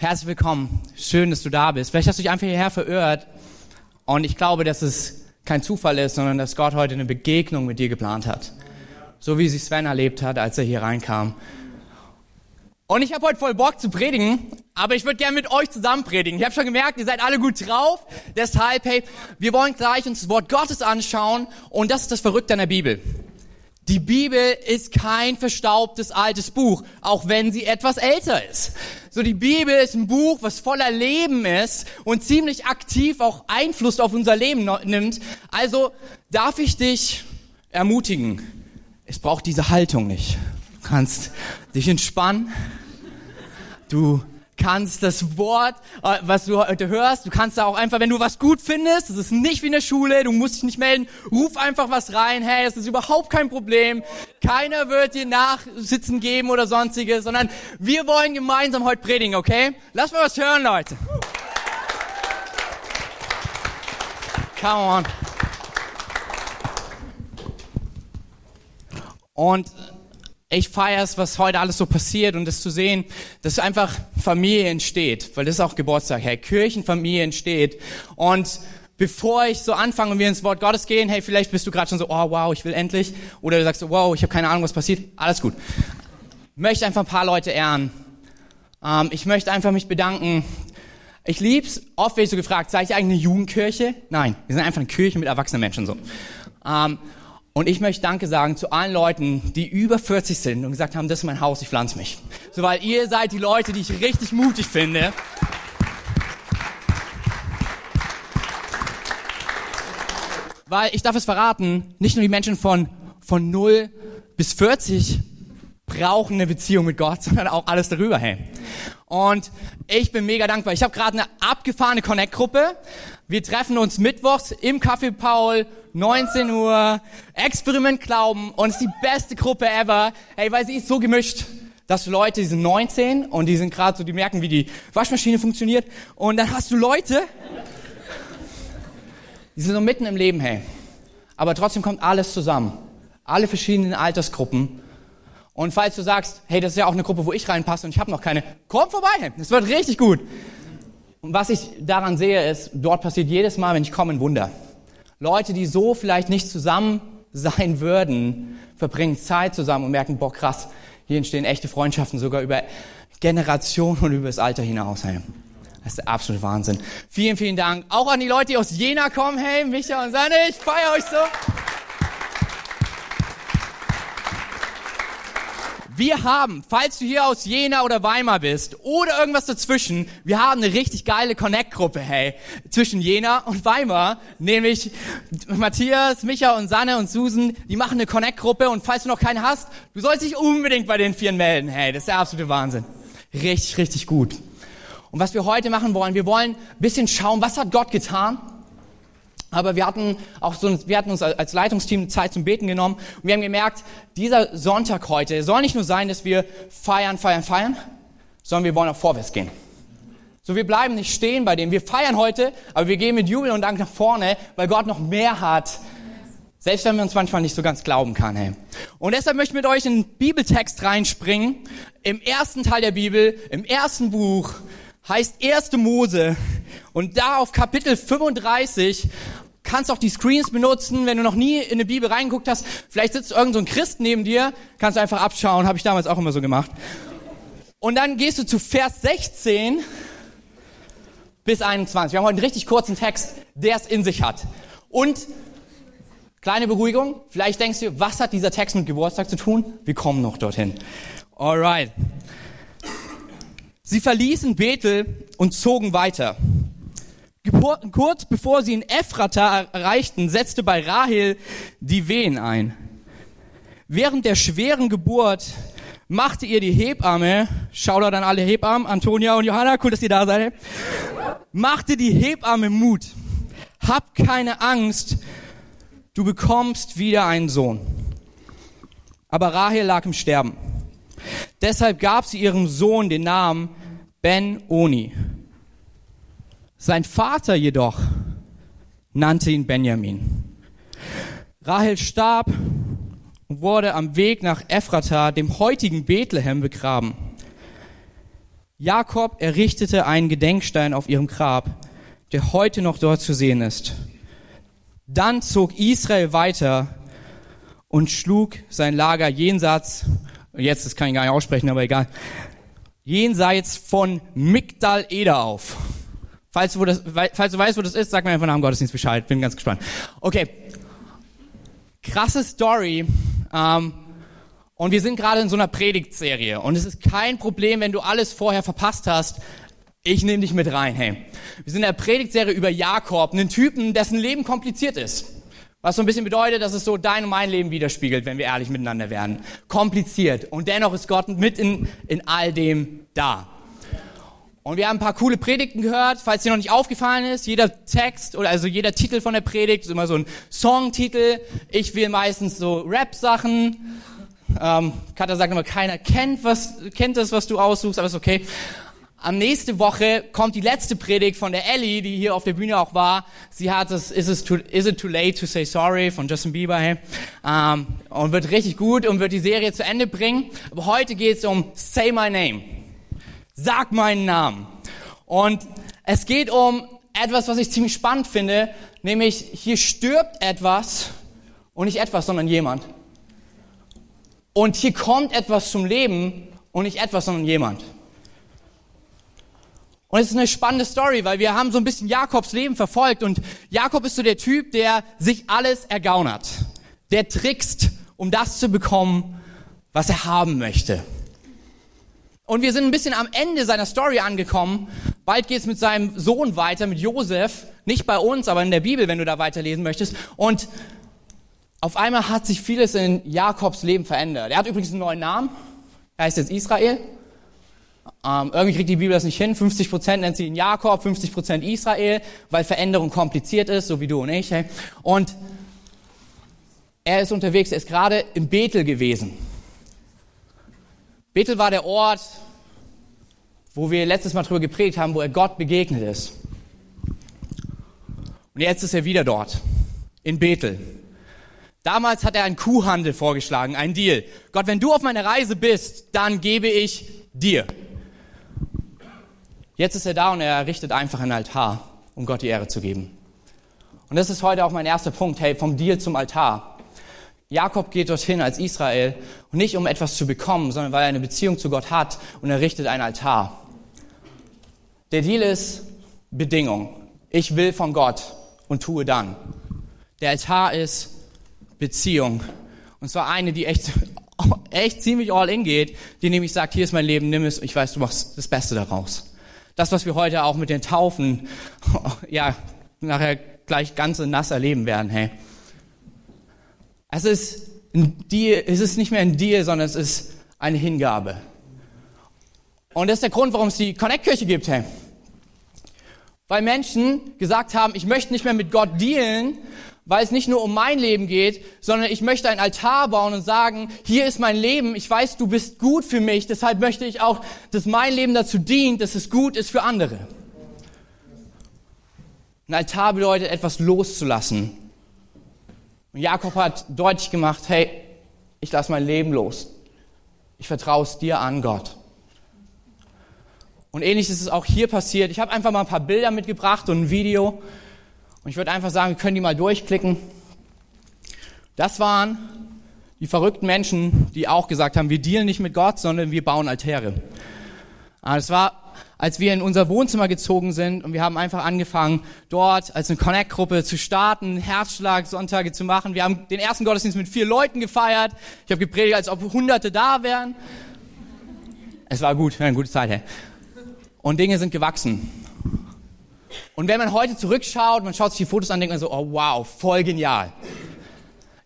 Herzlich willkommen. Schön, dass du da bist. Vielleicht hast du dich einfach hierher verirrt. Und ich glaube, dass es kein Zufall ist, sondern dass Gott heute eine Begegnung mit dir geplant hat. So wie sie Sven erlebt hat, als er hier reinkam. Und ich habe heute voll Bock zu predigen, aber ich würde gerne mit euch zusammen predigen. Ich habe schon gemerkt, ihr seid alle gut drauf. Deshalb, hey, wir wollen gleich uns das Wort Gottes anschauen. Und das ist das Verrückte an der Bibel. Die Bibel ist kein verstaubtes altes Buch, auch wenn sie etwas älter ist. So die Bibel ist ein Buch, was voller Leben ist und ziemlich aktiv auch Einfluss auf unser Leben nimmt. Also darf ich dich ermutigen. Es braucht diese Haltung nicht. Du kannst dich entspannen. Du kannst das Wort, äh, was du heute hörst, du kannst da auch einfach, wenn du was gut findest, das ist nicht wie in der Schule, du musst dich nicht melden, ruf einfach was rein, hey, es ist überhaupt kein Problem, keiner wird dir Nachsitzen geben oder sonstiges, sondern wir wollen gemeinsam heute predigen, okay? Lass mal was hören, Leute. Come on. Und ich feiere es, was heute alles so passiert und das zu sehen, dass einfach Familie entsteht, weil das ist auch Geburtstag, hey, Kirchenfamilie entsteht und bevor ich so anfange und wir ins Wort Gottes gehen, hey, vielleicht bist du gerade schon so, oh wow, ich will endlich, oder du sagst wow, ich habe keine Ahnung, was passiert, alles gut. Ich möchte einfach ein paar Leute ehren. Ähm, ich möchte einfach mich bedanken. Ich lieb's, oft werde ich so gefragt, sei ich eigentlich eine Jugendkirche? Nein, wir sind einfach eine Kirche mit erwachsenen Menschen so. Und ich möchte Danke sagen zu allen Leuten, die über 40 sind und gesagt haben, das ist mein Haus, ich pflanze mich. So, weil ihr seid die Leute, die ich richtig mutig finde. Weil ich darf es verraten, nicht nur die Menschen von, von 0 bis 40 brauchen eine Beziehung mit Gott, sondern auch alles darüber, hey. Und ich bin mega dankbar. Ich habe gerade eine abgefahrene Connect-Gruppe. Wir treffen uns mittwochs im Café Paul 19 Uhr, Experiment Glauben und es ist die beste Gruppe ever. Hey, weil sie ist so gemischt, dass Leute, die sind 19 und die sind gerade so, die merken, wie die Waschmaschine funktioniert und dann hast du Leute, die sind so mitten im Leben, hey. Aber trotzdem kommt alles zusammen. Alle verschiedenen Altersgruppen. Und falls du sagst, hey, das ist ja auch eine Gruppe, wo ich reinpasse und ich habe noch keine, komm vorbei, das wird richtig gut. Und was ich daran sehe, ist, dort passiert jedes Mal, wenn ich komme, ein Wunder. Leute, die so vielleicht nicht zusammen sein würden, verbringen Zeit zusammen und merken, boah, krass, hier entstehen echte Freundschaften sogar über Generationen und über das Alter hinaus. Hey. Das ist der absolute Wahnsinn. Vielen, vielen Dank. Auch an die Leute, die aus Jena kommen. Hey, Micha und Sanne, ich feiere euch so. Wir haben, falls du hier aus Jena oder Weimar bist oder irgendwas dazwischen, wir haben eine richtig geile Connect-Gruppe, hey, zwischen Jena und Weimar, nämlich Matthias, Micha und Sanne und Susan, die machen eine Connect-Gruppe und falls du noch keine hast, du sollst dich unbedingt bei den Vieren melden, hey, das ist der absolute Wahnsinn. Richtig, richtig gut. Und was wir heute machen wollen, wir wollen ein bisschen schauen, was hat Gott getan? Aber wir hatten auch so, wir hatten uns als Leitungsteam Zeit zum Beten genommen und wir haben gemerkt, dieser Sonntag heute soll nicht nur sein, dass wir feiern, feiern, feiern, sondern wir wollen auch vorwärts gehen. So, wir bleiben nicht stehen bei dem. Wir feiern heute, aber wir gehen mit Jubel und Dank nach vorne, weil Gott noch mehr hat. Selbst wenn wir uns manchmal nicht so ganz glauben kann, hey. Und deshalb möchte ich mit euch in einen Bibeltext reinspringen. Im ersten Teil der Bibel, im ersten Buch, heißt 1. Mose. Und da auf Kapitel 35 kannst auch die Screens benutzen, wenn du noch nie in eine Bibel reingeguckt hast. Vielleicht sitzt irgend so ein Christ neben dir, kannst du einfach abschauen, habe ich damals auch immer so gemacht. Und dann gehst du zu Vers 16 bis 21. Wir haben heute einen richtig kurzen Text, der es in sich hat. Und kleine Beruhigung, vielleicht denkst du, was hat dieser Text mit Geburtstag zu tun? Wir kommen noch dorthin. Alright. Sie verließen Bethel und zogen weiter. Kurz bevor sie in Ephrata erreichten, setzte bei Rahel die Wehen ein. Während der schweren Geburt machte ihr die Hebamme, Shoutout an alle Hebammen, Antonia und Johanna, cool, dass ihr da seid, machte die Hebamme Mut. Hab keine Angst, du bekommst wieder einen Sohn. Aber Rahel lag im Sterben. Deshalb gab sie ihrem Sohn den Namen Ben-Oni. Sein Vater jedoch nannte ihn Benjamin. Rahel starb und wurde am Weg nach Ephrata, dem heutigen Bethlehem, begraben. Jakob errichtete einen Gedenkstein auf ihrem Grab, der heute noch dort zu sehen ist. Dann zog Israel weiter und schlug sein Lager jenseits, jetzt das kann ich gar nicht aussprechen, aber egal, jenseits von Migdal Eder auf. Falls du, das, falls du weißt, wo das ist, sag mir einfach nach dem Gottesdienst Bescheid. Bin ganz gespannt. Okay. Krasse Story. Ähm, und wir sind gerade in so einer Predigtserie. Und es ist kein Problem, wenn du alles vorher verpasst hast. Ich nehme dich mit rein, hey. Wir sind in der Predigtserie über Jakob, einen Typen, dessen Leben kompliziert ist. Was so ein bisschen bedeutet, dass es so dein und mein Leben widerspiegelt, wenn wir ehrlich miteinander werden. Kompliziert. Und dennoch ist Gott mit in, in all dem da. Und wir haben ein paar coole Predigten gehört. Falls dir noch nicht aufgefallen ist, jeder Text oder also jeder Titel von der Predigt ist immer so ein Songtitel. Ich will meistens so Rap-Sachen. Ähm, Katha sagt immer, keiner kennt was, kennt das, was du aussuchst, aber ist okay. Am nächste Woche kommt die letzte Predigt von der Ellie, die hier auf der Bühne auch war. Sie hat das Is it too, is it too late to say sorry von Justin Bieber hey? ähm, und wird richtig gut und wird die Serie zu Ende bringen. Aber heute geht es um Say My Name. Sag meinen Namen. Und es geht um etwas, was ich ziemlich spannend finde, nämlich hier stirbt etwas und nicht etwas, sondern jemand. Und hier kommt etwas zum Leben und nicht etwas, sondern jemand. Und es ist eine spannende Story, weil wir haben so ein bisschen Jakobs Leben verfolgt und Jakob ist so der Typ, der sich alles ergaunert. Der trickst, um das zu bekommen, was er haben möchte. Und wir sind ein bisschen am Ende seiner Story angekommen. Bald geht es mit seinem Sohn weiter, mit Josef. Nicht bei uns, aber in der Bibel, wenn du da weiterlesen möchtest. Und auf einmal hat sich vieles in Jakobs Leben verändert. Er hat übrigens einen neuen Namen. Er heißt jetzt Israel. Ähm, irgendwie kriegt die Bibel das nicht hin. 50% nennt sie ihn Jakob, 50% Israel, weil Veränderung kompliziert ist, so wie du und ich. Hey. Und er ist unterwegs, er ist gerade in Bethel gewesen. Bethel war der Ort, wo wir letztes Mal drüber gepredigt haben, wo er Gott begegnet ist. Und jetzt ist er wieder dort, in Bethel. Damals hat er einen Kuhhandel vorgeschlagen, einen Deal. Gott, wenn du auf meiner Reise bist, dann gebe ich dir. Jetzt ist er da und er errichtet einfach einen Altar, um Gott die Ehre zu geben. Und das ist heute auch mein erster Punkt, hey, vom Deal zum Altar. Jakob geht dorthin als Israel und nicht um etwas zu bekommen, sondern weil er eine Beziehung zu Gott hat und er richtet einen Altar. Der Deal ist Bedingung. Ich will von Gott und tue dann. Der Altar ist Beziehung. Und zwar eine, die echt, echt ziemlich all in geht, die nämlich sagt, hier ist mein Leben, nimm es, ich weiß, du machst das Beste daraus das, was wir heute auch mit den Taufen, ja, nachher gleich ganz nass erleben werden, hey. Es ist ein Deal, es ist nicht mehr ein Deal, sondern es ist eine Hingabe. Und das ist der Grund, warum es die Connect-Kirche gibt, hey. Weil Menschen gesagt haben, ich möchte nicht mehr mit Gott dealen, weil es nicht nur um mein Leben geht, sondern ich möchte ein Altar bauen und sagen, hier ist mein Leben, ich weiß, du bist gut für mich, deshalb möchte ich auch, dass mein Leben dazu dient, dass es gut ist für andere. Ein Altar bedeutet, etwas loszulassen. Und Jakob hat deutlich gemacht, hey, ich lasse mein Leben los. Ich vertraue es dir an, Gott. Und ähnlich ist es auch hier passiert. Ich habe einfach mal ein paar Bilder mitgebracht und ein Video. Und ich würde einfach sagen, wir können die mal durchklicken. Das waren die verrückten Menschen, die auch gesagt haben, wir dealen nicht mit Gott, sondern wir bauen Altäre. Ah, das war, als wir in unser Wohnzimmer gezogen sind und wir haben einfach angefangen, dort als eine Connect-Gruppe zu starten, Herzschlag-Sonntage zu machen. Wir haben den ersten Gottesdienst mit vier Leuten gefeiert. Ich habe gepredigt, als ob Hunderte da wären. Es war gut, eine gute Zeit. Hey. Und Dinge sind gewachsen. Und wenn man heute zurückschaut, man schaut sich die Fotos an, denkt man so, oh wow, voll genial.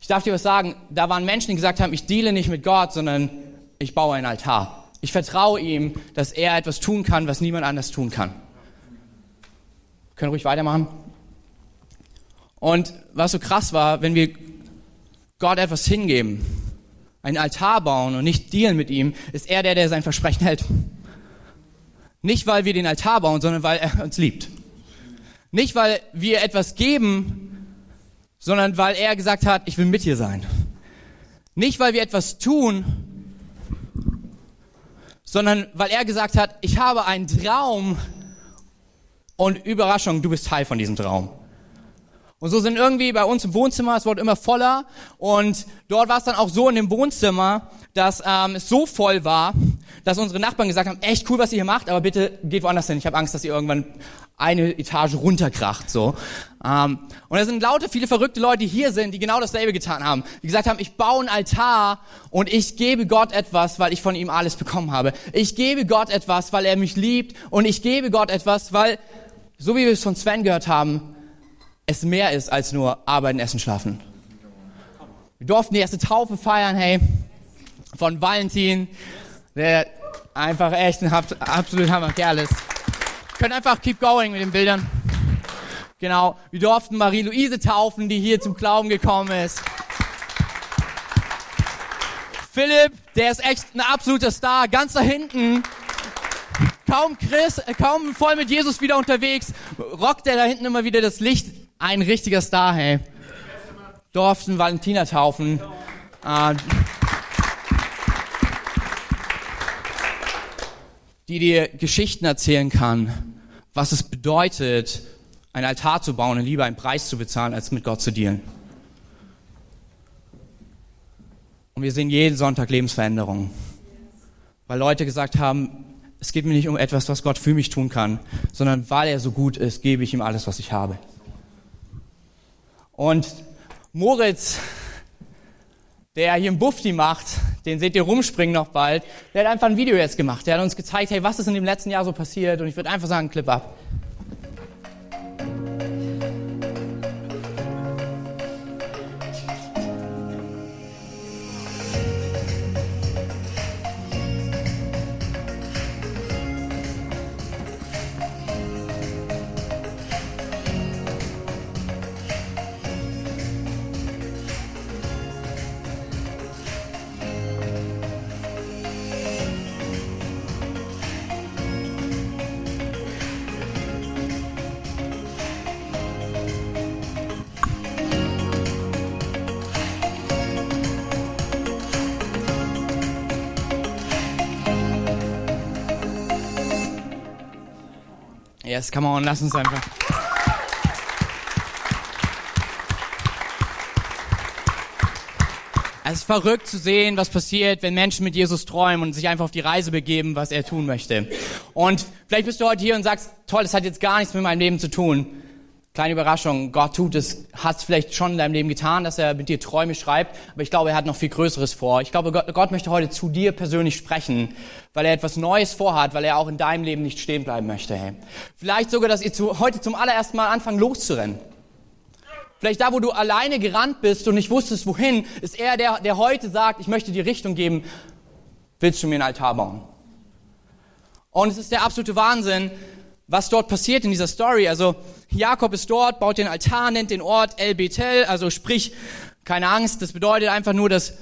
Ich darf dir was sagen, da waren Menschen, die gesagt haben, ich deale nicht mit Gott, sondern ich baue einen Altar. Ich vertraue ihm, dass er etwas tun kann, was niemand anders tun kann. Wir können ruhig weitermachen. Und was so krass war, wenn wir Gott etwas hingeben, einen Altar bauen und nicht dealen mit ihm, ist er der, der sein Versprechen hält. Nicht, weil wir den Altar bauen, sondern weil er uns liebt. Nicht, weil wir etwas geben, sondern weil er gesagt hat, ich will mit dir sein. Nicht, weil wir etwas tun, sondern weil er gesagt hat, ich habe einen Traum und Überraschung, du bist Teil von diesem Traum. Und so sind irgendwie bei uns im Wohnzimmer, es wurde immer voller und dort war es dann auch so in dem Wohnzimmer, dass ähm, es so voll war, dass unsere Nachbarn gesagt haben, echt cool, was ihr hier macht, aber bitte geht woanders hin. Ich habe Angst, dass ihr irgendwann eine Etage runterkracht. So. Ähm, und da sind lauter viele verrückte Leute, die hier sind, die genau dasselbe getan haben. Die gesagt haben, ich baue einen Altar und ich gebe Gott etwas, weil ich von ihm alles bekommen habe. Ich gebe Gott etwas, weil er mich liebt und ich gebe Gott etwas, weil, so wie wir es von Sven gehört haben, es mehr ist als nur arbeiten, essen, schlafen. Wir durften die erste Taufe feiern, hey, von Valentin, der einfach echt ein absolut hammer Kerl ist. Können einfach keep going mit den Bildern. Genau, wir durften Marie-Louise taufen, die hier zum Glauben gekommen ist. Philipp, der ist echt ein absoluter Star, ganz da hinten. Kaum Chris, äh, kaum voll mit Jesus wieder unterwegs, rockt er da hinten immer wieder das Licht ein richtiger Star, hey. Durften Valentina taufen. Äh, die dir Geschichten erzählen kann, was es bedeutet, ein Altar zu bauen und lieber einen Preis zu bezahlen, als mit Gott zu dealen. Und wir sehen jeden Sonntag Lebensveränderungen. Weil Leute gesagt haben, es geht mir nicht um etwas, was Gott für mich tun kann, sondern weil er so gut ist, gebe ich ihm alles, was ich habe. Und Moritz, der hier einen Bufti macht, den seht ihr rumspringen noch bald, der hat einfach ein Video jetzt gemacht. Der hat uns gezeigt, hey, was ist in dem letzten Jahr so passiert? Und ich würde einfach sagen, Clip ab. Yes, come on, lass uns einfach. Es ist verrückt zu sehen, was passiert, wenn Menschen mit Jesus träumen und sich einfach auf die Reise begeben, was er tun möchte. Und vielleicht bist du heute hier und sagst, toll, das hat jetzt gar nichts mit meinem Leben zu tun. Kleine Überraschung, Gott tut es, hat es vielleicht schon in deinem Leben getan, dass er mit dir Träume schreibt, aber ich glaube, er hat noch viel Größeres vor. Ich glaube, Gott, Gott möchte heute zu dir persönlich sprechen, weil er etwas Neues vorhat, weil er auch in deinem Leben nicht stehen bleiben möchte. Hey. Vielleicht sogar, dass ihr zu, heute zum allerersten Mal anfangen loszurennen. Vielleicht da, wo du alleine gerannt bist und nicht wusstest, wohin, ist er der, der heute sagt, ich möchte dir Richtung geben, willst du mir einen Altar bauen? Und es ist der absolute Wahnsinn, was dort passiert in dieser Story. Also Jakob ist dort, baut den Altar, nennt den Ort El Bethel, also sprich, keine Angst, das bedeutet einfach nur, dass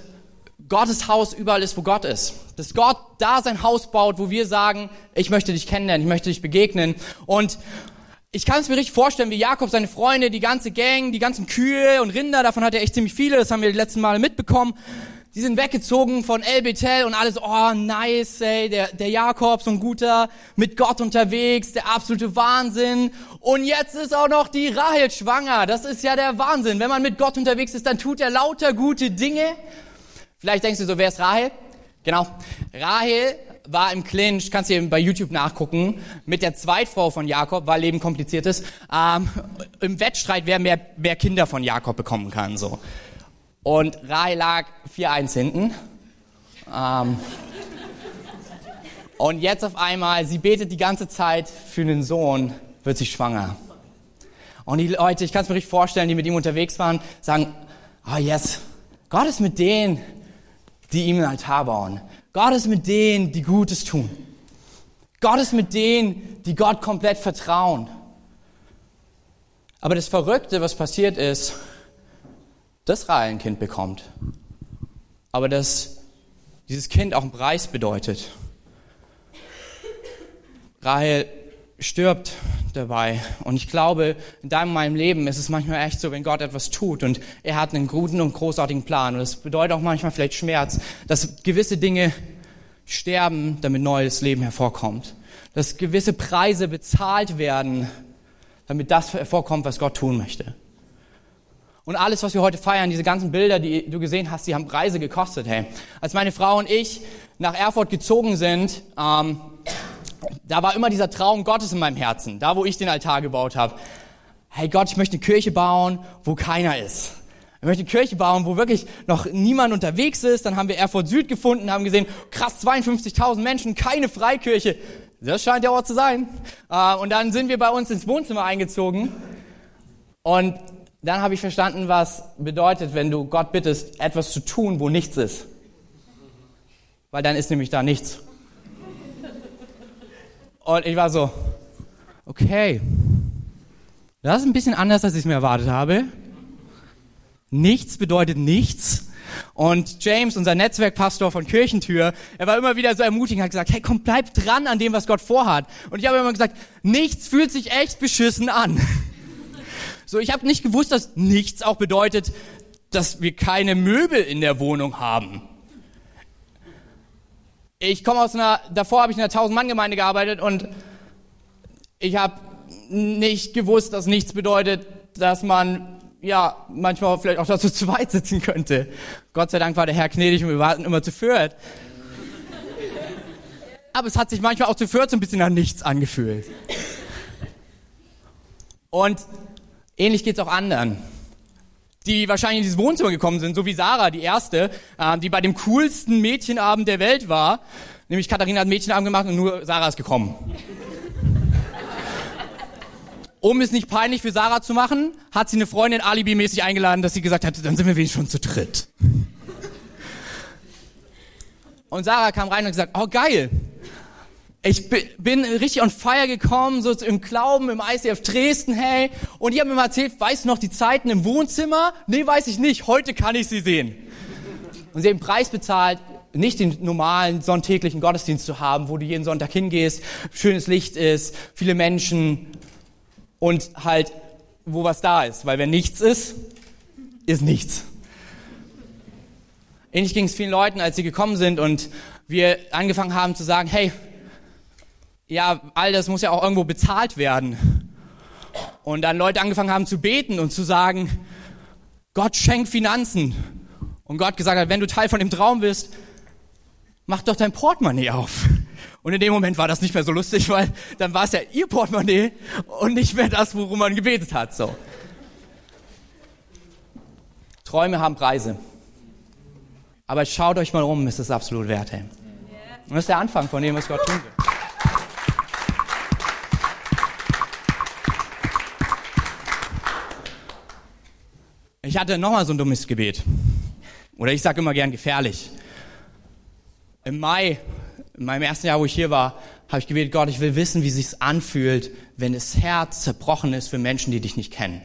Gottes Haus überall ist, wo Gott ist. Dass Gott da sein Haus baut, wo wir sagen, ich möchte dich kennenlernen, ich möchte dich begegnen. Und ich kann es mir richtig vorstellen, wie Jakob, seine Freunde, die ganze Gang, die ganzen Kühe und Rinder, davon hat er echt ziemlich viele, das haben wir die letzten Male mitbekommen. Die sind weggezogen von El Bethel und alles, oh nice, ey, der, der Jakob, so ein guter, mit Gott unterwegs, der absolute Wahnsinn. Und jetzt ist auch noch die Rahel schwanger. Das ist ja der Wahnsinn. Wenn man mit Gott unterwegs ist, dann tut er lauter gute Dinge. Vielleicht denkst du so, wer ist Rahel? Genau. Rahel war im Clinch, kannst du bei YouTube nachgucken, mit der Zweitfrau von Jakob, weil Leben kompliziert ist, ähm, im Wettstreit, wer mehr, mehr Kinder von Jakob bekommen kann, so. Und Rai lag 4-1 hinten. Ähm, und jetzt auf einmal, sie betet die ganze Zeit für den Sohn, wird sie schwanger. Und die Leute, ich kann es mir richtig vorstellen, die mit ihm unterwegs waren, sagen, oh yes, Gott ist mit denen, die ihm ein Altar bauen. Gott ist mit denen, die Gutes tun. Gott ist mit denen, die Gott komplett vertrauen. Aber das Verrückte, was passiert ist, dass Rahel ein Kind bekommt. Aber dass dieses Kind auch einen Preis bedeutet. Rahel stirbt dabei. Und ich glaube, in deinem meinem Leben ist es manchmal echt so, wenn Gott etwas tut und er hat einen guten und großartigen Plan. Und das bedeutet auch manchmal vielleicht Schmerz, dass gewisse Dinge sterben, damit neues Leben hervorkommt. Dass gewisse Preise bezahlt werden, damit das hervorkommt, was Gott tun möchte. Und alles, was wir heute feiern, diese ganzen Bilder, die du gesehen hast, die haben Preise gekostet. Hey, als meine Frau und ich nach Erfurt gezogen sind, ähm, da war immer dieser Traum Gottes in meinem Herzen, da wo ich den Altar gebaut habe. Hey Gott, ich möchte eine Kirche bauen, wo keiner ist. Ich möchte eine Kirche bauen, wo wirklich noch niemand unterwegs ist. Dann haben wir Erfurt Süd gefunden, haben gesehen, krass, 52.000 Menschen, keine Freikirche. Das scheint der Ort zu sein. Äh, und dann sind wir bei uns ins Wohnzimmer eingezogen. Und dann habe ich verstanden, was bedeutet, wenn du Gott bittest, etwas zu tun, wo nichts ist. Weil dann ist nämlich da nichts. Und ich war so, okay, das ist ein bisschen anders, als ich es mir erwartet habe. Nichts bedeutet nichts. Und James, unser Netzwerkpastor von Kirchentür, er war immer wieder so ermutigend, hat gesagt, hey, komm, bleib dran an dem, was Gott vorhat. Und ich habe immer gesagt, nichts fühlt sich echt beschissen an. So, ich habe nicht gewusst, dass nichts auch bedeutet, dass wir keine Möbel in der Wohnung haben. Ich komme aus einer, davor habe ich in einer 1000-Mann-Gemeinde gearbeitet und ich habe nicht gewusst, dass nichts bedeutet, dass man ja, manchmal vielleicht auch dazu zu weit sitzen könnte. Gott sei Dank war der Herr gnädig und wir warten immer zu viert. Aber es hat sich manchmal auch zu viert so ein bisschen nach nichts angefühlt. Und ähnlich geht's auch anderen, die wahrscheinlich in dieses Wohnzimmer gekommen sind, so wie Sarah, die erste, äh, die bei dem coolsten Mädchenabend der Welt war. Nämlich Katharina hat Mädchenabend gemacht und nur Sarah ist gekommen. Um es nicht peinlich für Sarah zu machen, hat sie eine Freundin alibimäßig eingeladen, dass sie gesagt hat, dann sind wir wenigstens schon zu dritt. Und Sarah kam rein und gesagt, oh geil, ich bin richtig on fire gekommen, so im Glauben, im ICF Dresden, hey. Und die haben mir erzählt, weißt du noch die Zeiten im Wohnzimmer? Nee, weiß ich nicht, heute kann ich sie sehen. Und sie haben Preis bezahlt, nicht den normalen sonntäglichen Gottesdienst zu haben, wo du jeden Sonntag hingehst, schönes Licht ist, viele Menschen, und halt, wo was da ist. Weil wenn nichts ist, ist nichts. Ähnlich ging es vielen Leuten, als sie gekommen sind und wir angefangen haben zu sagen, hey, ja, all das muss ja auch irgendwo bezahlt werden. Und dann Leute angefangen haben zu beten und zu sagen, Gott schenkt Finanzen. Und Gott gesagt hat, wenn du Teil von dem Traum bist, mach doch dein Portemonnaie auf. Und in dem Moment war das nicht mehr so lustig, weil dann war es ja ihr Portemonnaie und nicht mehr das, worum man gebetet hat. So. Träume haben Preise. Aber schaut euch mal um, ist es absolut wert. Ey. Und das ist der Anfang von dem, was Gott tun will. Ich hatte nochmal so ein dummes Gebet. Oder ich sage immer gern gefährlich. Im Mai in meinem ersten Jahr, wo ich hier war, habe ich gebetet, Gott, ich will wissen, wie es sich anfühlt, wenn das Herz zerbrochen ist für Menschen, die dich nicht kennen.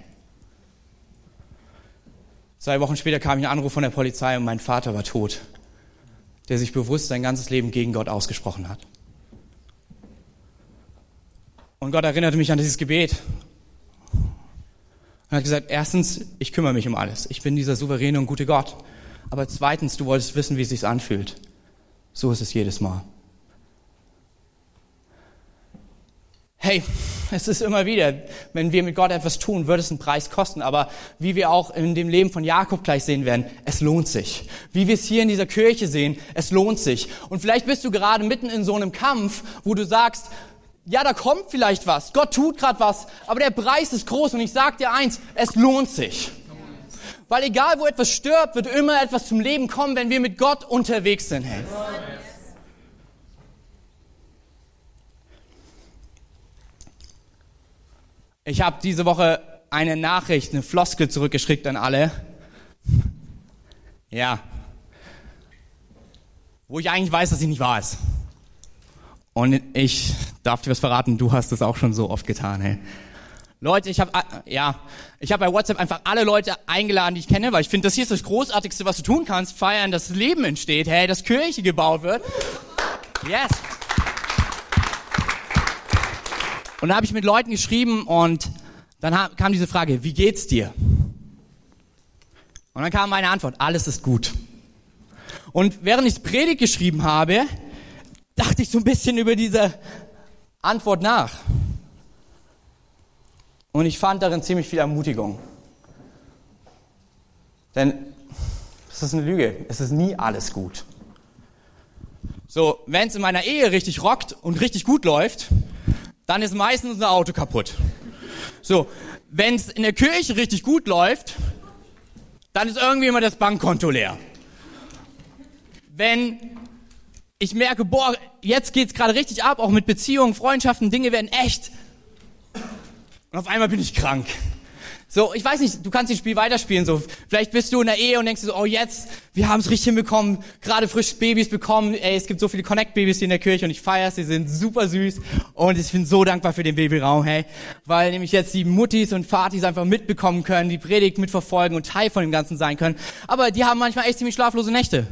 Zwei Wochen später kam ich ein Anruf von der Polizei und mein Vater war tot, der sich bewusst sein ganzes Leben gegen Gott ausgesprochen hat. Und Gott erinnerte mich an dieses Gebet und hat gesagt, erstens, ich kümmere mich um alles. Ich bin dieser souveräne und gute Gott. Aber zweitens, du wolltest wissen, wie es sich anfühlt. So ist es jedes Mal. hey, es ist immer wieder, wenn wir mit Gott etwas tun, wird es einen Preis kosten. Aber wie wir auch in dem Leben von Jakob gleich sehen werden, es lohnt sich. Wie wir es hier in dieser Kirche sehen, es lohnt sich. Und vielleicht bist du gerade mitten in so einem Kampf, wo du sagst, ja, da kommt vielleicht was. Gott tut gerade was, aber der Preis ist groß. Und ich sag dir eins, es lohnt sich. Weil egal, wo etwas stirbt, wird immer etwas zum Leben kommen, wenn wir mit Gott unterwegs sind. Hey. Ich habe diese Woche eine Nachricht, eine Floskel zurückgeschickt an alle. Ja. Wo ich eigentlich weiß, dass sie nicht wahr ist. Und ich darf dir was verraten, du hast es auch schon so oft getan, hey. Leute, ich habe ja, ich habe bei WhatsApp einfach alle Leute eingeladen, die ich kenne, weil ich finde, das hier ist das großartigste, was du tun kannst, feiern, dass Leben entsteht, hey, dass Kirche gebaut wird. Yes. Und da habe ich mit Leuten geschrieben und dann kam diese Frage, wie geht's dir? Und dann kam meine Antwort, alles ist gut. Und während ich Predigt geschrieben habe, dachte ich so ein bisschen über diese Antwort nach. Und ich fand darin ziemlich viel Ermutigung. Denn es ist eine Lüge. Es ist nie alles gut. So, wenn es in meiner Ehe richtig rockt und richtig gut läuft, dann ist meistens unser Auto kaputt. So, wenn es in der Kirche richtig gut läuft, dann ist irgendwie immer das Bankkonto leer. Wenn ich merke, boah, jetzt geht's gerade richtig ab, auch mit Beziehungen, Freundschaften, Dinge werden echt. Und auf einmal bin ich krank. So, ich weiß nicht, du kannst das Spiel weiterspielen. So, vielleicht bist du in der Ehe und denkst so, oh jetzt, wir haben es richtig hinbekommen, gerade frisch Babys bekommen. Ey, es gibt so viele Connect-Babys hier in der Kirche und ich feiere sie sind super süß und ich bin so dankbar für den Babyraum, hey, weil nämlich jetzt die Muttis und Vatis einfach mitbekommen können, die Predigt mitverfolgen und Teil von dem Ganzen sein können. Aber die haben manchmal echt ziemlich schlaflose Nächte.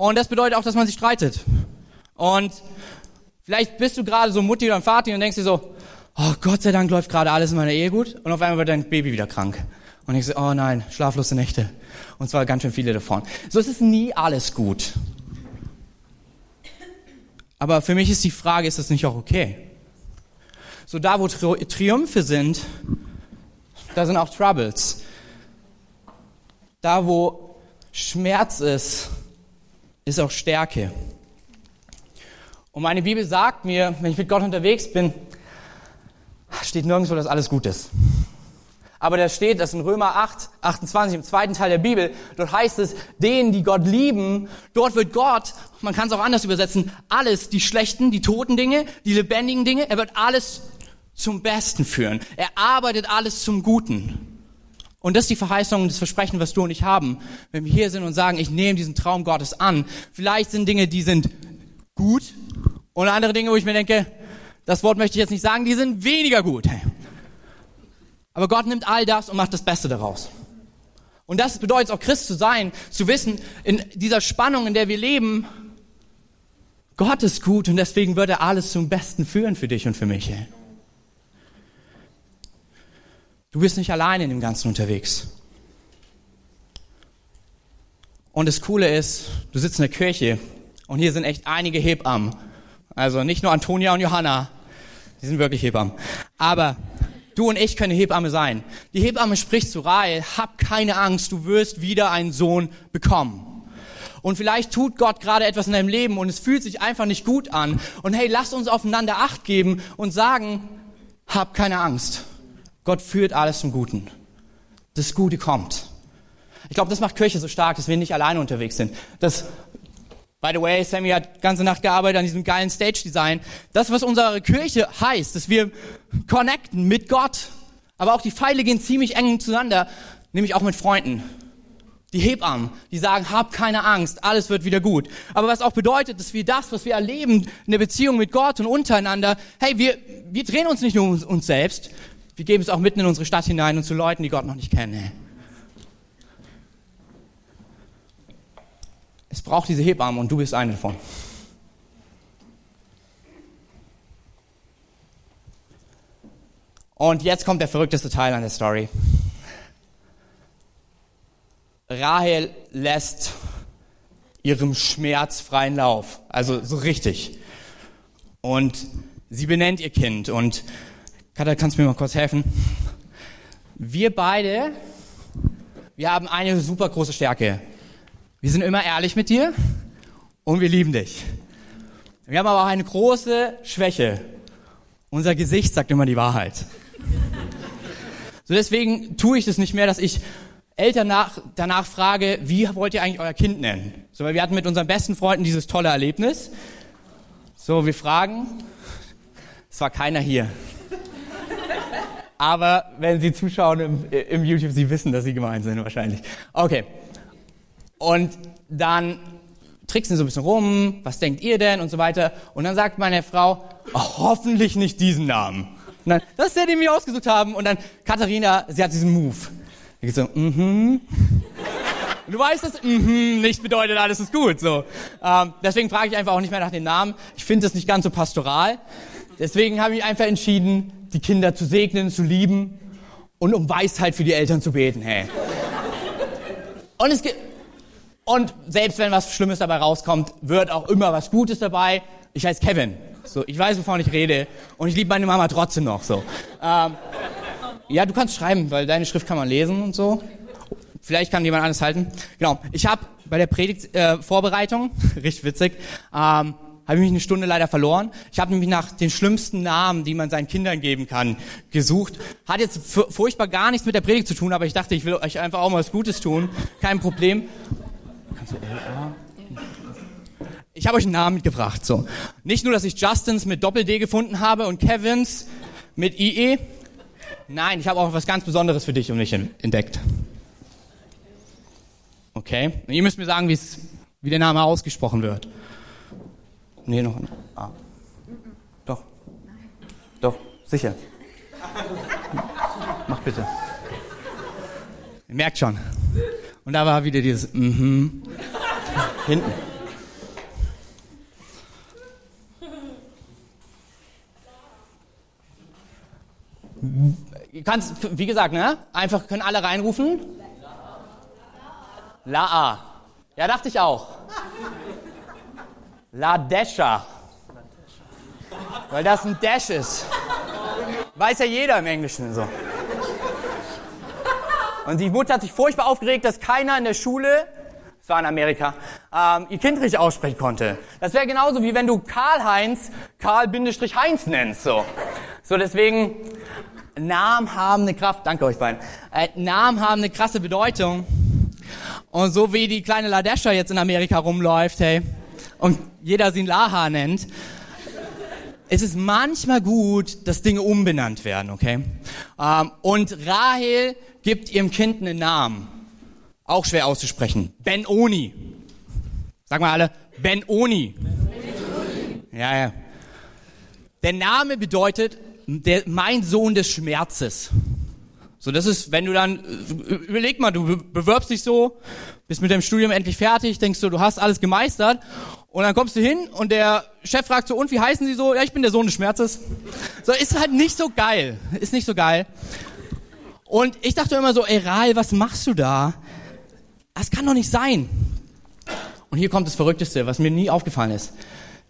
Und das bedeutet auch, dass man sich streitet. Und vielleicht bist du gerade so Mutti oder Vati und denkst dir so, oh Gott sei Dank läuft gerade alles in meiner Ehe gut und auf einmal wird dein Baby wieder krank. Und ich so, oh nein, schlaflose Nächte. Und zwar ganz schön viele davon. So es ist nie alles gut. Aber für mich ist die Frage, ist das nicht auch okay? So da, wo Tri Triumphe sind, da sind auch Troubles. Da, wo Schmerz ist, ist auch Stärke. Und meine Bibel sagt mir, wenn ich mit Gott unterwegs bin, steht nirgendwo, dass alles gut ist. Aber da steht, dass in Römer 8, 28, im zweiten Teil der Bibel, dort heißt es, denen, die Gott lieben, dort wird Gott, man kann es auch anders übersetzen, alles, die schlechten, die toten Dinge, die lebendigen Dinge, er wird alles zum Besten führen. Er arbeitet alles zum Guten. Und das ist die Verheißung und das Versprechen, was du und ich haben, wenn wir hier sind und sagen, ich nehme diesen Traum Gottes an. Vielleicht sind Dinge, die sind gut und andere Dinge, wo ich mir denke, das Wort möchte ich jetzt nicht sagen, die sind weniger gut. Aber Gott nimmt all das und macht das Beste daraus. Und das bedeutet auch Christ zu sein, zu wissen, in dieser Spannung, in der wir leben, Gott ist gut und deswegen wird er alles zum Besten führen für dich und für mich. Du bist nicht alleine in dem Ganzen unterwegs. Und das Coole ist, du sitzt in der Kirche und hier sind echt einige Hebammen. Also nicht nur Antonia und Johanna, die sind wirklich Hebammen. Aber du und ich können Hebamme sein. Die Hebamme spricht zu Rahel, hab keine Angst, du wirst wieder einen Sohn bekommen. Und vielleicht tut Gott gerade etwas in deinem Leben und es fühlt sich einfach nicht gut an. Und hey, lass uns aufeinander Acht geben und sagen, hab keine Angst. Gott führt alles zum Guten. Das Gute kommt. Ich glaube, das macht Kirche so stark, dass wir nicht alleine unterwegs sind. Das By the way, Sammy hat ganze Nacht gearbeitet an diesem geilen Stage-Design. Das, was unsere Kirche heißt, dass wir connecten mit Gott. Aber auch die Pfeile gehen ziemlich eng zueinander, nämlich auch mit Freunden. Die Hebammen, die sagen, hab keine Angst, alles wird wieder gut. Aber was auch bedeutet, dass wir das, was wir erleben in der Beziehung mit Gott und untereinander, hey, wir, wir drehen uns nicht nur um uns selbst, wir geben es auch mitten in unsere Stadt hinein und zu Leuten, die Gott noch nicht kennen. Es braucht diese Hebammen und du bist eine davon. Und jetzt kommt der verrückteste Teil an der Story. Rahel lässt ihrem Schmerz freien Lauf, also so richtig. Und sie benennt ihr Kind. Und Katha, kannst du mir mal kurz helfen? Wir beide, wir haben eine super große Stärke. Wir sind immer ehrlich mit dir und wir lieben dich. Wir haben aber auch eine große Schwäche. Unser Gesicht sagt immer die Wahrheit. So deswegen tue ich das nicht mehr, dass ich Eltern nach, danach frage, wie wollt ihr eigentlich euer Kind nennen? So, weil wir hatten mit unseren besten Freunden dieses tolle Erlebnis. So, wir fragen. Es war keiner hier. Aber wenn Sie zuschauen im, im YouTube, Sie wissen, dass Sie gemeint sind wahrscheinlich. Okay. Und dann tricksen so ein bisschen rum, was denkt ihr denn und so weiter. Und dann sagt meine Frau, oh, hoffentlich nicht diesen Namen. Dann, das ist der, den wir ausgesucht haben. Und dann Katharina, sie hat diesen Move. Da geht so, mhm. Mm du weißt, dass mhm mm nicht bedeutet, alles ist gut. So, ähm, deswegen frage ich einfach auch nicht mehr nach den Namen. Ich finde das nicht ganz so pastoral. Deswegen habe ich einfach entschieden, die Kinder zu segnen, zu lieben und um Weisheit für die Eltern zu beten. Hey. Und es und selbst wenn was Schlimmes dabei rauskommt, wird auch immer was Gutes dabei. ich heiße Kevin. So, ich weiß, wovon ich rede und ich liebe meine Mama trotzdem noch. So, ähm, ja, du kannst schreiben, weil deine Schrift kann man lesen und so. Vielleicht kann jemand alles halten. Genau. Ich habe bei der Predigtvorbereitung, äh, richtig witzig, ähm, habe ich mich eine Stunde leider verloren. Ich habe nämlich nach den schlimmsten Namen, die man seinen Kindern geben kann, gesucht. Hat jetzt furchtbar gar nichts mit der Predigt zu tun, aber ich dachte, ich will euch einfach auch mal was Gutes tun. Kein Problem. Ich habe euch einen Namen mitgebracht. So. Nicht nur, dass ich Justins mit Doppel-D gefunden habe und Kevins mit IE. Nein, ich habe auch was ganz Besonderes für dich und mich entdeckt. Okay? Und ihr müsst mir sagen, wie der Name ausgesprochen wird. Nee, noch ein A. Doch. Doch, sicher. Mach bitte. Ihr merkt schon. Und da war wieder dieses mhm. Hinten. Ihr kannst, wie gesagt, ne? Einfach können alle reinrufen. La A. Ja, dachte ich auch. La Desha. Weil das ein Dash ist. Weiß ja jeder im Englischen so. Und die Mutter hat sich furchtbar aufgeregt, dass keiner in der Schule, es war in Amerika, ähm, ihr Kind richtig aussprechen konnte. Das wäre genauso wie wenn du Karl-Heinz Karl-Heinz nennst. So. so deswegen, Namen haben eine Kraft, danke euch beiden, äh, Namen haben eine krasse Bedeutung. Und so wie die kleine Ladesha jetzt in Amerika rumläuft, hey, und jeder sie Laha nennt, es ist manchmal gut, dass Dinge umbenannt werden, okay? Ähm, und Rahel gibt ihrem Kind einen Namen. Auch schwer auszusprechen. Ben-Oni. Sag mal alle, Ben-Oni. Ja, ja. Der Name bedeutet, der, mein Sohn des Schmerzes. So, das ist, wenn du dann, äh, überleg mal, du bewirbst dich so, bist mit deinem Studium endlich fertig, denkst du, du hast alles gemeistert und dann kommst du hin und der Chef fragt so, und wie heißen Sie so? Ja, ich bin der Sohn des Schmerzes. So, ist halt nicht so geil. Ist nicht so geil. Und ich dachte immer so, ey Ral, was machst du da? Das kann doch nicht sein. Und hier kommt das Verrückteste, was mir nie aufgefallen ist.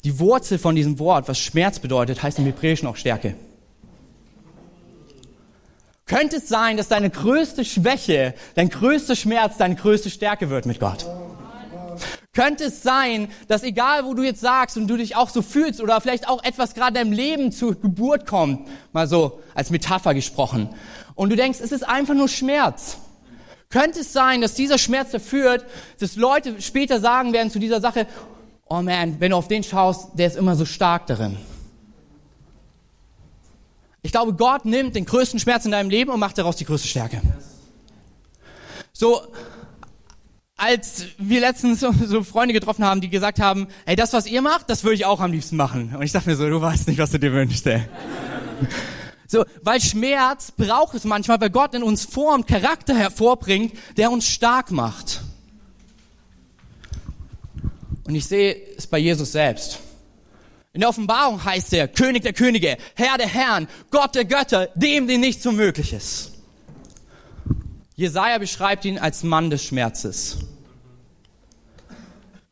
Die Wurzel von diesem Wort, was Schmerz bedeutet, heißt im Hebräischen auch Stärke. Könnte es sein, dass deine größte Schwäche, dein größter Schmerz, deine größte Stärke wird mit Gott? Könnte es sein, dass egal wo du jetzt sagst und du dich auch so fühlst oder vielleicht auch etwas gerade deinem Leben zur Geburt kommt, mal so als Metapher gesprochen, und du denkst, es ist einfach nur Schmerz. Könnte es sein, dass dieser Schmerz dafür führt, dass Leute später sagen werden zu dieser Sache, oh man, wenn du auf den schaust, der ist immer so stark darin. Ich glaube, Gott nimmt den größten Schmerz in deinem Leben und macht daraus die größte Stärke. So, als wir letztens so, so, Freunde getroffen haben, die gesagt haben, hey, das, was ihr macht, das würde ich auch am liebsten machen. Und ich dachte mir so, du weißt nicht, was du dir wünschst, ey. So, weil Schmerz braucht es manchmal, weil Gott in uns Form, Charakter hervorbringt, der uns stark macht. Und ich sehe es bei Jesus selbst. In der Offenbarung heißt er König der Könige, Herr der Herren, Gott der Götter, dem, dem nichts unmöglich ist. Jesaja beschreibt ihn als Mann des Schmerzes.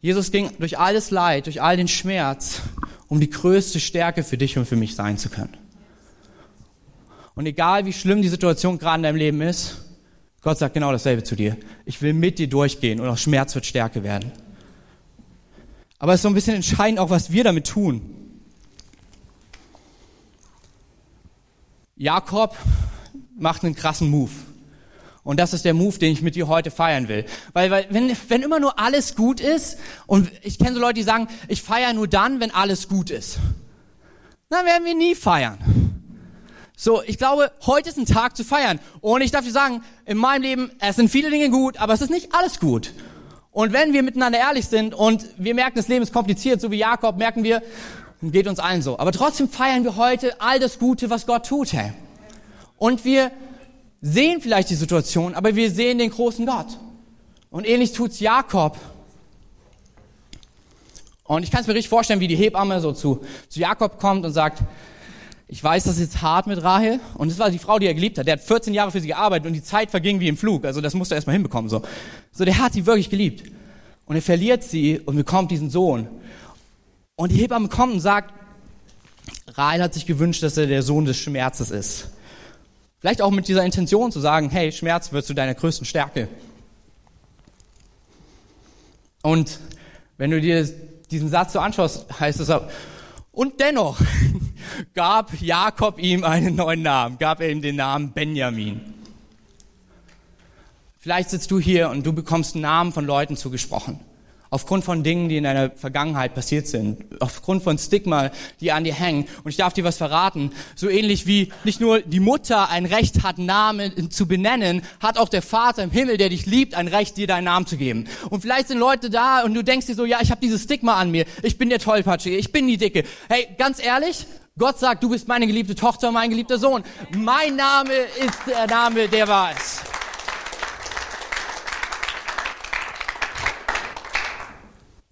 Jesus ging durch alles Leid, durch all den Schmerz, um die größte Stärke für dich und für mich sein zu können. Und egal wie schlimm die Situation gerade in deinem Leben ist, Gott sagt genau dasselbe zu dir. Ich will mit dir durchgehen und auch Schmerz wird Stärke werden. Aber es ist so ein bisschen entscheidend auch, was wir damit tun. Jakob macht einen krassen Move. Und das ist der Move, den ich mit dir heute feiern will. Weil, weil wenn, wenn immer nur alles gut ist, und ich kenne so Leute, die sagen, ich feiere nur dann, wenn alles gut ist. Dann werden wir nie feiern. So, ich glaube, heute ist ein Tag zu feiern. Und ich darf dir sagen, in meinem Leben, es sind viele Dinge gut, aber es ist nicht alles gut. Und wenn wir miteinander ehrlich sind und wir merken, das Leben ist kompliziert, so wie Jakob, merken wir, geht uns allen so. Aber trotzdem feiern wir heute all das Gute, was Gott tut, hey. Und wir sehen vielleicht die Situation, aber wir sehen den großen Gott. Und ähnlich tut's Jakob. Und ich kann es mir richtig vorstellen, wie die Hebamme so zu, zu Jakob kommt und sagt, ich weiß, das ist jetzt hart mit Rahel. Und das war die Frau, die er geliebt hat. Der hat 14 Jahre für sie gearbeitet und die Zeit verging wie im Flug. Also das musste er erstmal hinbekommen. So. so, der hat sie wirklich geliebt. Und er verliert sie und bekommt diesen Sohn. Und die Hebamme kommt und sagt, Rahel hat sich gewünscht, dass er der Sohn des Schmerzes ist. Vielleicht auch mit dieser Intention zu sagen, hey, Schmerz wird zu deiner größten Stärke. Und wenn du dir diesen Satz so anschaust, heißt es, und dennoch gab Jakob ihm einen neuen Namen, gab er ihm den Namen Benjamin. Vielleicht sitzt du hier und du bekommst Namen von Leuten zugesprochen. Aufgrund von Dingen, die in deiner Vergangenheit passiert sind. Aufgrund von Stigma, die an dir hängen. Und ich darf dir was verraten. So ähnlich wie nicht nur die Mutter ein Recht hat, Namen zu benennen, hat auch der Vater im Himmel, der dich liebt, ein Recht, dir deinen Namen zu geben. Und vielleicht sind Leute da und du denkst dir so, ja, ich habe dieses Stigma an mir. Ich bin der Tollpatschige. Ich bin die Dicke. Hey, ganz ehrlich, Gott sagt, du bist meine geliebte Tochter, mein geliebter Sohn. Mein Name ist der Name, der war es.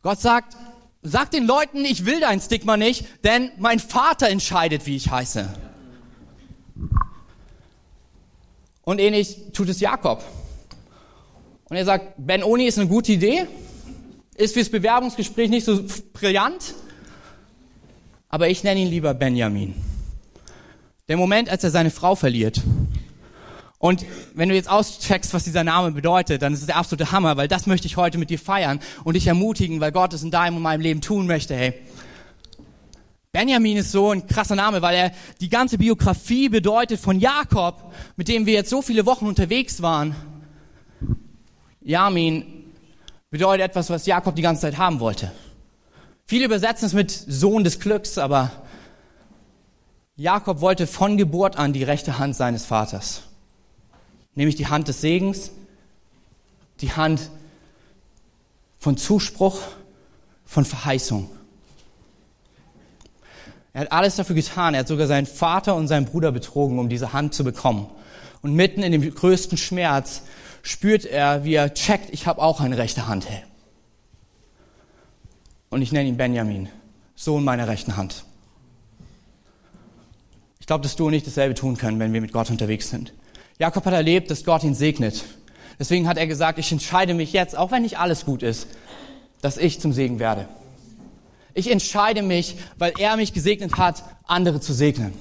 Gott sagt, sag den Leuten, ich will dein Stigma nicht, denn mein Vater entscheidet, wie ich heiße. Und ähnlich tut es Jakob. Und er sagt, Ben Oni ist eine gute Idee, ist fürs Bewerbungsgespräch nicht so brillant, aber ich nenne ihn lieber Benjamin. Der Moment, als er seine Frau verliert, und wenn du jetzt auscheckst, was dieser Name bedeutet, dann ist es der absolute Hammer, weil das möchte ich heute mit dir feiern und dich ermutigen, weil Gott es in deinem und meinem Leben tun möchte, hey. Benjamin ist so ein krasser Name, weil er die ganze Biografie bedeutet von Jakob, mit dem wir jetzt so viele Wochen unterwegs waren. Jamin bedeutet etwas, was Jakob die ganze Zeit haben wollte. Viele übersetzen es mit Sohn des Glücks, aber Jakob wollte von Geburt an die rechte Hand seines Vaters nämlich die Hand des Segens, die Hand von Zuspruch, von Verheißung. Er hat alles dafür getan. Er hat sogar seinen Vater und seinen Bruder betrogen, um diese Hand zu bekommen. Und mitten in dem größten Schmerz spürt er, wie er checkt, ich habe auch eine rechte Hand. Und ich nenne ihn Benjamin, Sohn meiner rechten Hand. Ich glaube, dass du und ich dasselbe tun können, wenn wir mit Gott unterwegs sind. Jakob hat erlebt, dass Gott ihn segnet. Deswegen hat er gesagt, ich entscheide mich jetzt, auch wenn nicht alles gut ist, dass ich zum Segen werde. Ich entscheide mich, weil er mich gesegnet hat, andere zu segnen.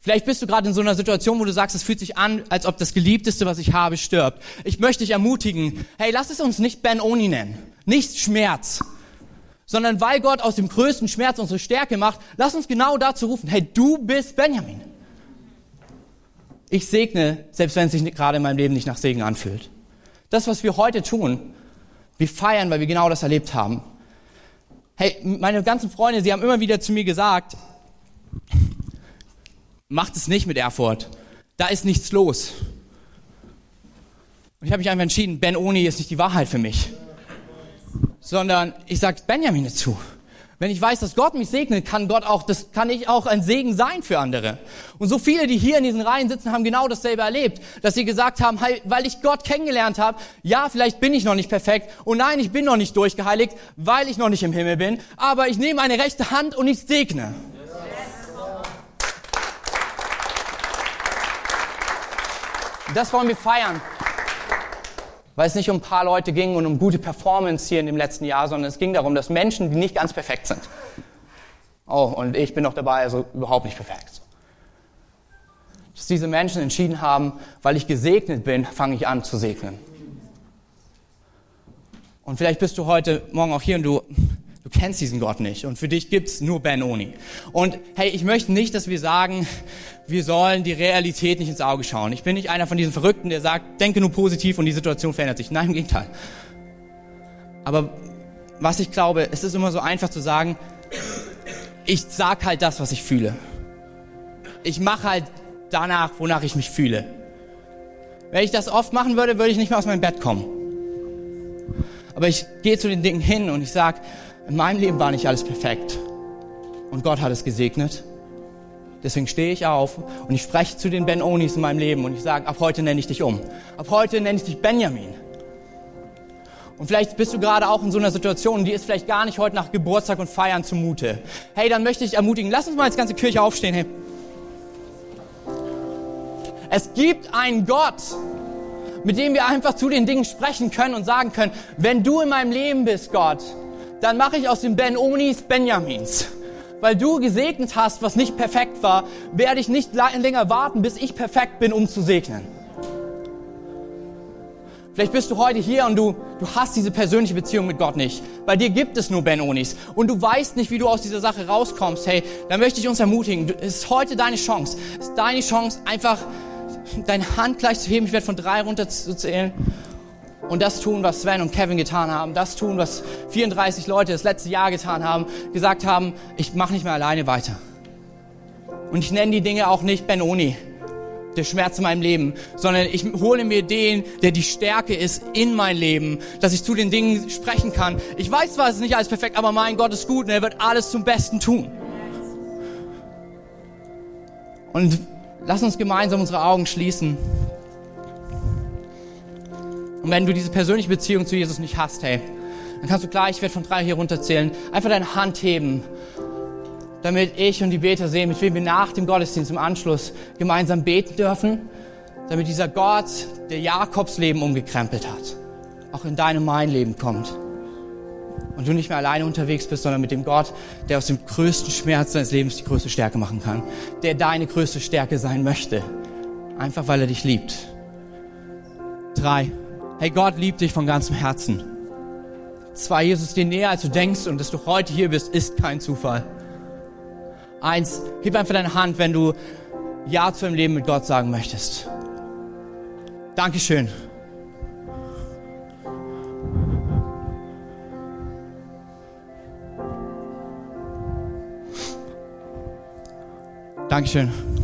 Vielleicht bist du gerade in so einer Situation, wo du sagst, es fühlt sich an, als ob das Geliebteste, was ich habe, stirbt. Ich möchte dich ermutigen, hey, lass es uns nicht Ben Oni nennen, nicht Schmerz, sondern weil Gott aus dem größten Schmerz unsere Stärke macht, lass uns genau dazu rufen, hey, du bist Benjamin. Ich segne, selbst wenn es sich gerade in meinem Leben nicht nach Segen anfühlt. Das, was wir heute tun, wir feiern, weil wir genau das erlebt haben. Hey, meine ganzen Freunde, sie haben immer wieder zu mir gesagt, macht es nicht mit Erfurt. Da ist nichts los. Und ich habe mich einfach entschieden, Ben Oni ist nicht die Wahrheit für mich. Sondern ich sage Benjamin dazu. Wenn ich weiß, dass Gott mich segnet, kann Gott auch, das kann ich auch ein Segen sein für andere. Und so viele, die hier in diesen Reihen sitzen, haben genau dasselbe erlebt, dass sie gesagt haben, weil ich Gott kennengelernt habe, ja, vielleicht bin ich noch nicht perfekt und nein, ich bin noch nicht durchgeheiligt, weil ich noch nicht im Himmel bin, aber ich nehme eine rechte Hand und ich segne. Das wollen wir feiern weil es nicht um ein paar Leute ging und um gute Performance hier in dem letzten Jahr, sondern es ging darum, dass Menschen, die nicht ganz perfekt sind, oh, und ich bin noch dabei, also überhaupt nicht perfekt, dass diese Menschen entschieden haben, weil ich gesegnet bin, fange ich an zu segnen. Und vielleicht bist du heute Morgen auch hier und du Du kennst diesen Gott nicht und für dich gibt's nur Ben Oni. Und hey, ich möchte nicht, dass wir sagen, wir sollen die Realität nicht ins Auge schauen. Ich bin nicht einer von diesen Verrückten, der sagt, denke nur positiv und die Situation verändert sich. Nein, im Gegenteil. Aber was ich glaube, es ist immer so einfach zu sagen, ich sag halt das, was ich fühle. Ich mache halt danach, wonach ich mich fühle. Wenn ich das oft machen würde, würde ich nicht mehr aus meinem Bett kommen. Aber ich gehe zu den Dingen hin und ich sage, in meinem Leben war nicht alles perfekt. Und Gott hat es gesegnet. Deswegen stehe ich auf und ich spreche zu den Ben-Onis in meinem Leben und ich sage, ab heute nenne ich dich um. Ab heute nenne ich dich Benjamin. Und vielleicht bist du gerade auch in so einer Situation, die ist vielleicht gar nicht heute nach Geburtstag und Feiern zumute. Hey, dann möchte ich ermutigen, lass uns mal als ganze Kirche aufstehen. Hey. Es gibt einen Gott, mit dem wir einfach zu den Dingen sprechen können und sagen können, wenn du in meinem Leben bist, Gott, dann mache ich aus den Ben-Onis Benjamins. Weil du gesegnet hast, was nicht perfekt war, werde ich nicht länger warten, bis ich perfekt bin, um zu segnen. Vielleicht bist du heute hier und du, du hast diese persönliche Beziehung mit Gott nicht. Bei dir gibt es nur Ben-Onis und du weißt nicht, wie du aus dieser Sache rauskommst. Hey, dann möchte ich uns ermutigen. Es ist heute deine Chance. Es ist deine Chance, einfach deine Hand gleich zu heben. Ich werde von drei runter zu zählen. Und das tun, was Sven und Kevin getan haben. Das tun, was 34 Leute das letzte Jahr getan haben. Gesagt haben, ich mache nicht mehr alleine weiter. Und ich nenne die Dinge auch nicht Ben-Oni der Schmerz in meinem Leben, sondern ich hole mir den, der die Stärke ist in mein Leben, dass ich zu den Dingen sprechen kann. Ich weiß zwar, es ist nicht alles perfekt, aber mein Gott ist gut und er wird alles zum Besten tun. Und lass uns gemeinsam unsere Augen schließen. Und wenn du diese persönliche Beziehung zu Jesus nicht hast, hey, dann kannst du gleich, ich werde von drei hier runterzählen, einfach deine Hand heben damit ich und die Beter sehen, mit wem wir nach dem Gottesdienst im Anschluss gemeinsam beten dürfen, damit dieser Gott, der Jakobs Leben umgekrempelt hat, auch in dein und mein Leben kommt. Und du nicht mehr alleine unterwegs bist, sondern mit dem Gott, der aus dem größten Schmerz deines Lebens die größte Stärke machen kann, der deine größte Stärke sein möchte, einfach weil er dich liebt. Drei. Hey, Gott liebt dich von ganzem Herzen. Zwei, Jesus dir näher, als du denkst und dass du heute hier bist, ist kein Zufall. Eins, heb einfach deine Hand, wenn du Ja zu deinem Leben mit Gott sagen möchtest. Dankeschön. Dankeschön.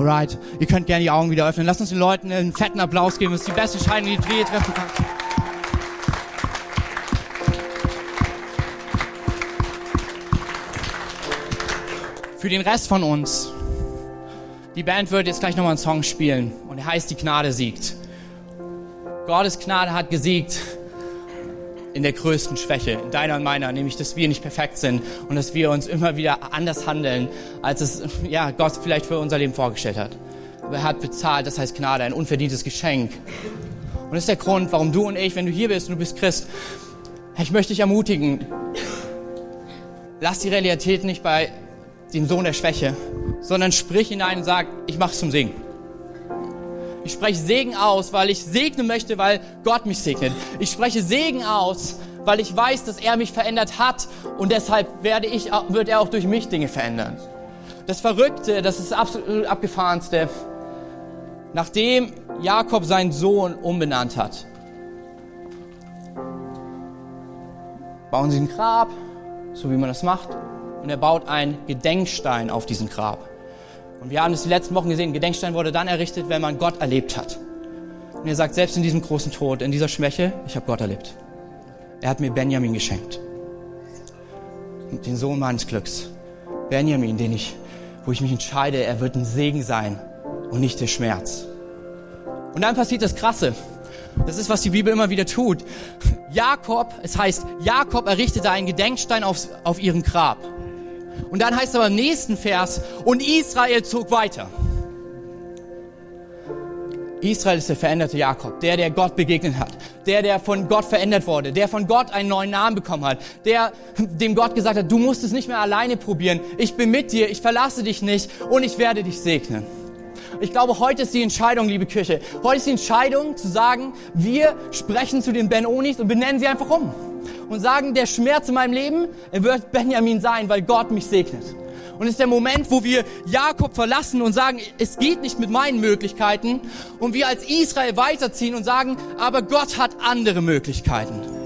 Alright, ihr könnt gerne die Augen wieder öffnen. Lasst uns den Leuten einen fetten Applaus geben. Das ist die beste Entscheidung, die du je treffen kannst. Für den Rest von uns, die Band wird jetzt gleich nochmal einen Song spielen und der heißt Die Gnade siegt. Gottes Gnade hat gesiegt in der größten Schwäche, in deiner und meiner, nämlich, dass wir nicht perfekt sind und dass wir uns immer wieder anders handeln, als es ja, Gott vielleicht für unser Leben vorgestellt hat. Aber er hat bezahlt, das heißt Gnade, ein unverdientes Geschenk. Und das ist der Grund, warum du und ich, wenn du hier bist und du bist Christ, ich möchte dich ermutigen, lass die Realität nicht bei dem Sohn der Schwäche, sondern sprich hinein und sag, ich mach's zum Segen. Ich spreche Segen aus, weil ich segnen möchte, weil Gott mich segnet. Ich spreche Segen aus, weil ich weiß, dass er mich verändert hat und deshalb werde ich, wird er auch durch mich Dinge verändern. Das Verrückte, das ist absolut abgefahrenste, nachdem Jakob seinen Sohn umbenannt hat, bauen sie ein Grab, so wie man das macht, und er baut einen Gedenkstein auf diesen Grab. Und wir haben es die letzten Wochen gesehen, ein Gedenkstein wurde dann errichtet, wenn man Gott erlebt hat. Und er sagt, selbst in diesem großen Tod, in dieser Schwäche, ich habe Gott erlebt. Er hat mir Benjamin geschenkt. Den Sohn meines Glücks. Benjamin, den ich, wo ich mich entscheide, er wird ein Segen sein und nicht der Schmerz. Und dann passiert das Krasse. Das ist, was die Bibel immer wieder tut. Jakob, es heißt, Jakob errichtete einen Gedenkstein auf, auf ihrem Grab. Und dann heißt es aber im nächsten Vers, und Israel zog weiter. Israel ist der veränderte Jakob, der, der Gott begegnet hat, der, der von Gott verändert wurde, der von Gott einen neuen Namen bekommen hat, der, dem Gott gesagt hat, du musst es nicht mehr alleine probieren, ich bin mit dir, ich verlasse dich nicht und ich werde dich segnen. Ich glaube, heute ist die Entscheidung, liebe Kirche, heute ist die Entscheidung zu sagen, wir sprechen zu den Ben-Onis und benennen sie einfach um und sagen, der Schmerz in meinem Leben, er wird Benjamin sein, weil Gott mich segnet. Und es ist der Moment, wo wir Jakob verlassen und sagen, es geht nicht mit meinen Möglichkeiten. Und wir als Israel weiterziehen und sagen, aber Gott hat andere Möglichkeiten.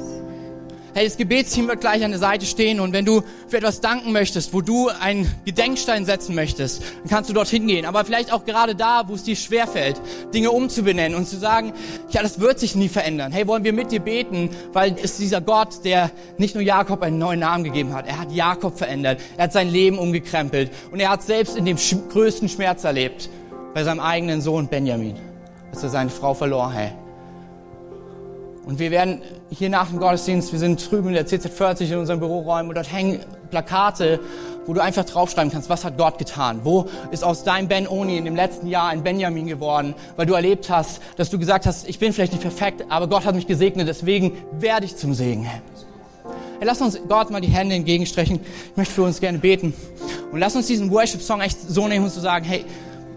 Hey, das Gebetsteam wird gleich an der Seite stehen und wenn du für etwas danken möchtest, wo du einen Gedenkstein setzen möchtest, dann kannst du dorthin gehen. Aber vielleicht auch gerade da, wo es dir schwerfällt, Dinge umzubenennen und zu sagen, ja, das wird sich nie verändern. Hey, wollen wir mit dir beten, weil es dieser Gott, der nicht nur Jakob einen neuen Namen gegeben hat, er hat Jakob verändert, er hat sein Leben umgekrempelt und er hat selbst in dem größten Schmerz erlebt, bei seinem eigenen Sohn Benjamin, als er seine Frau verlor, hey. Und wir werden hier nach dem Gottesdienst, wir sind drüben in der CZ40 in unseren Büroräumen und dort hängen Plakate, wo du einfach draufschreiben kannst, was hat Gott getan? Wo ist aus deinem Ben Oni in dem letzten Jahr ein Benjamin geworden, weil du erlebt hast, dass du gesagt hast, ich bin vielleicht nicht perfekt, aber Gott hat mich gesegnet, deswegen werde ich zum Segen. Hey, lass uns Gott mal die Hände entgegenstrechen. Ich möchte für uns gerne beten. Und lass uns diesen Worship-Song echt so nehmen, um zu sagen, hey,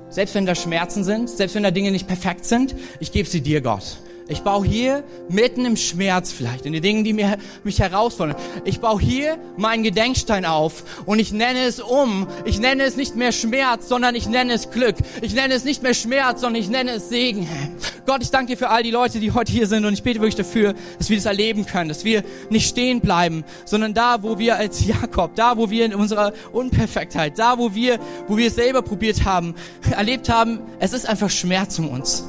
selbst wenn da Schmerzen sind, selbst wenn da Dinge nicht perfekt sind, ich gebe sie dir, Gott. Ich baue hier mitten im Schmerz vielleicht, in den Dingen, die mir, mich herausfordern. Ich baue hier meinen Gedenkstein auf und ich nenne es um. Ich nenne es nicht mehr Schmerz, sondern ich nenne es Glück. Ich nenne es nicht mehr Schmerz, sondern ich nenne es Segen. Gott, ich danke dir für all die Leute, die heute hier sind und ich bete wirklich dafür, dass wir das erleben können, dass wir nicht stehen bleiben, sondern da, wo wir als Jakob, da, wo wir in unserer Unperfektheit, da, wo wir, wo wir es selber probiert haben, erlebt haben, es ist einfach Schmerz um uns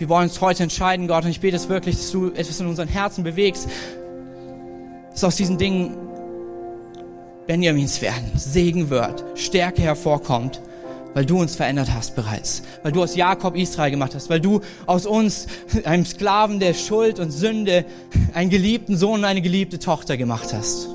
wir wollen uns heute entscheiden, Gott, und ich bete es wirklich, dass du etwas in unseren Herzen bewegst, dass aus diesen Dingen Benjamins werden, Segen wird, Stärke hervorkommt, weil du uns verändert hast bereits, weil du aus Jakob Israel gemacht hast, weil du aus uns, einem Sklaven der Schuld und Sünde, einen geliebten Sohn und eine geliebte Tochter gemacht hast.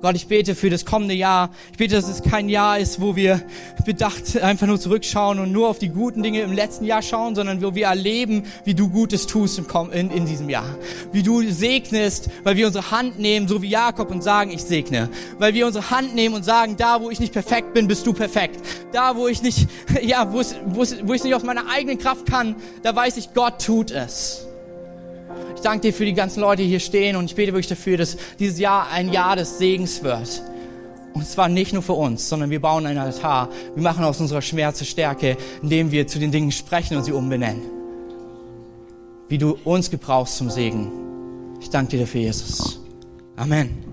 Gott, ich bete für das kommende Jahr. Ich bete, dass es kein Jahr ist, wo wir bedacht einfach nur zurückschauen und nur auf die guten Dinge im letzten Jahr schauen, sondern wo wir erleben, wie du Gutes tust in, in diesem Jahr. Wie du segnest, weil wir unsere Hand nehmen, so wie Jakob und sagen, ich segne. Weil wir unsere Hand nehmen und sagen, da wo ich nicht perfekt bin, bist du perfekt. Da wo ich nicht, ja, wo, es, wo, es, wo ich nicht aus meiner eigenen Kraft kann, da weiß ich, Gott tut es. Ich danke dir für die ganzen Leute, die hier stehen und ich bete wirklich dafür, dass dieses Jahr ein Jahr des Segens wird. Und zwar nicht nur für uns, sondern wir bauen einen Altar. Wir machen aus unserer Schmerze Stärke, indem wir zu den Dingen sprechen und sie umbenennen. Wie du uns gebrauchst zum Segen. Ich danke dir dafür, Jesus. Amen.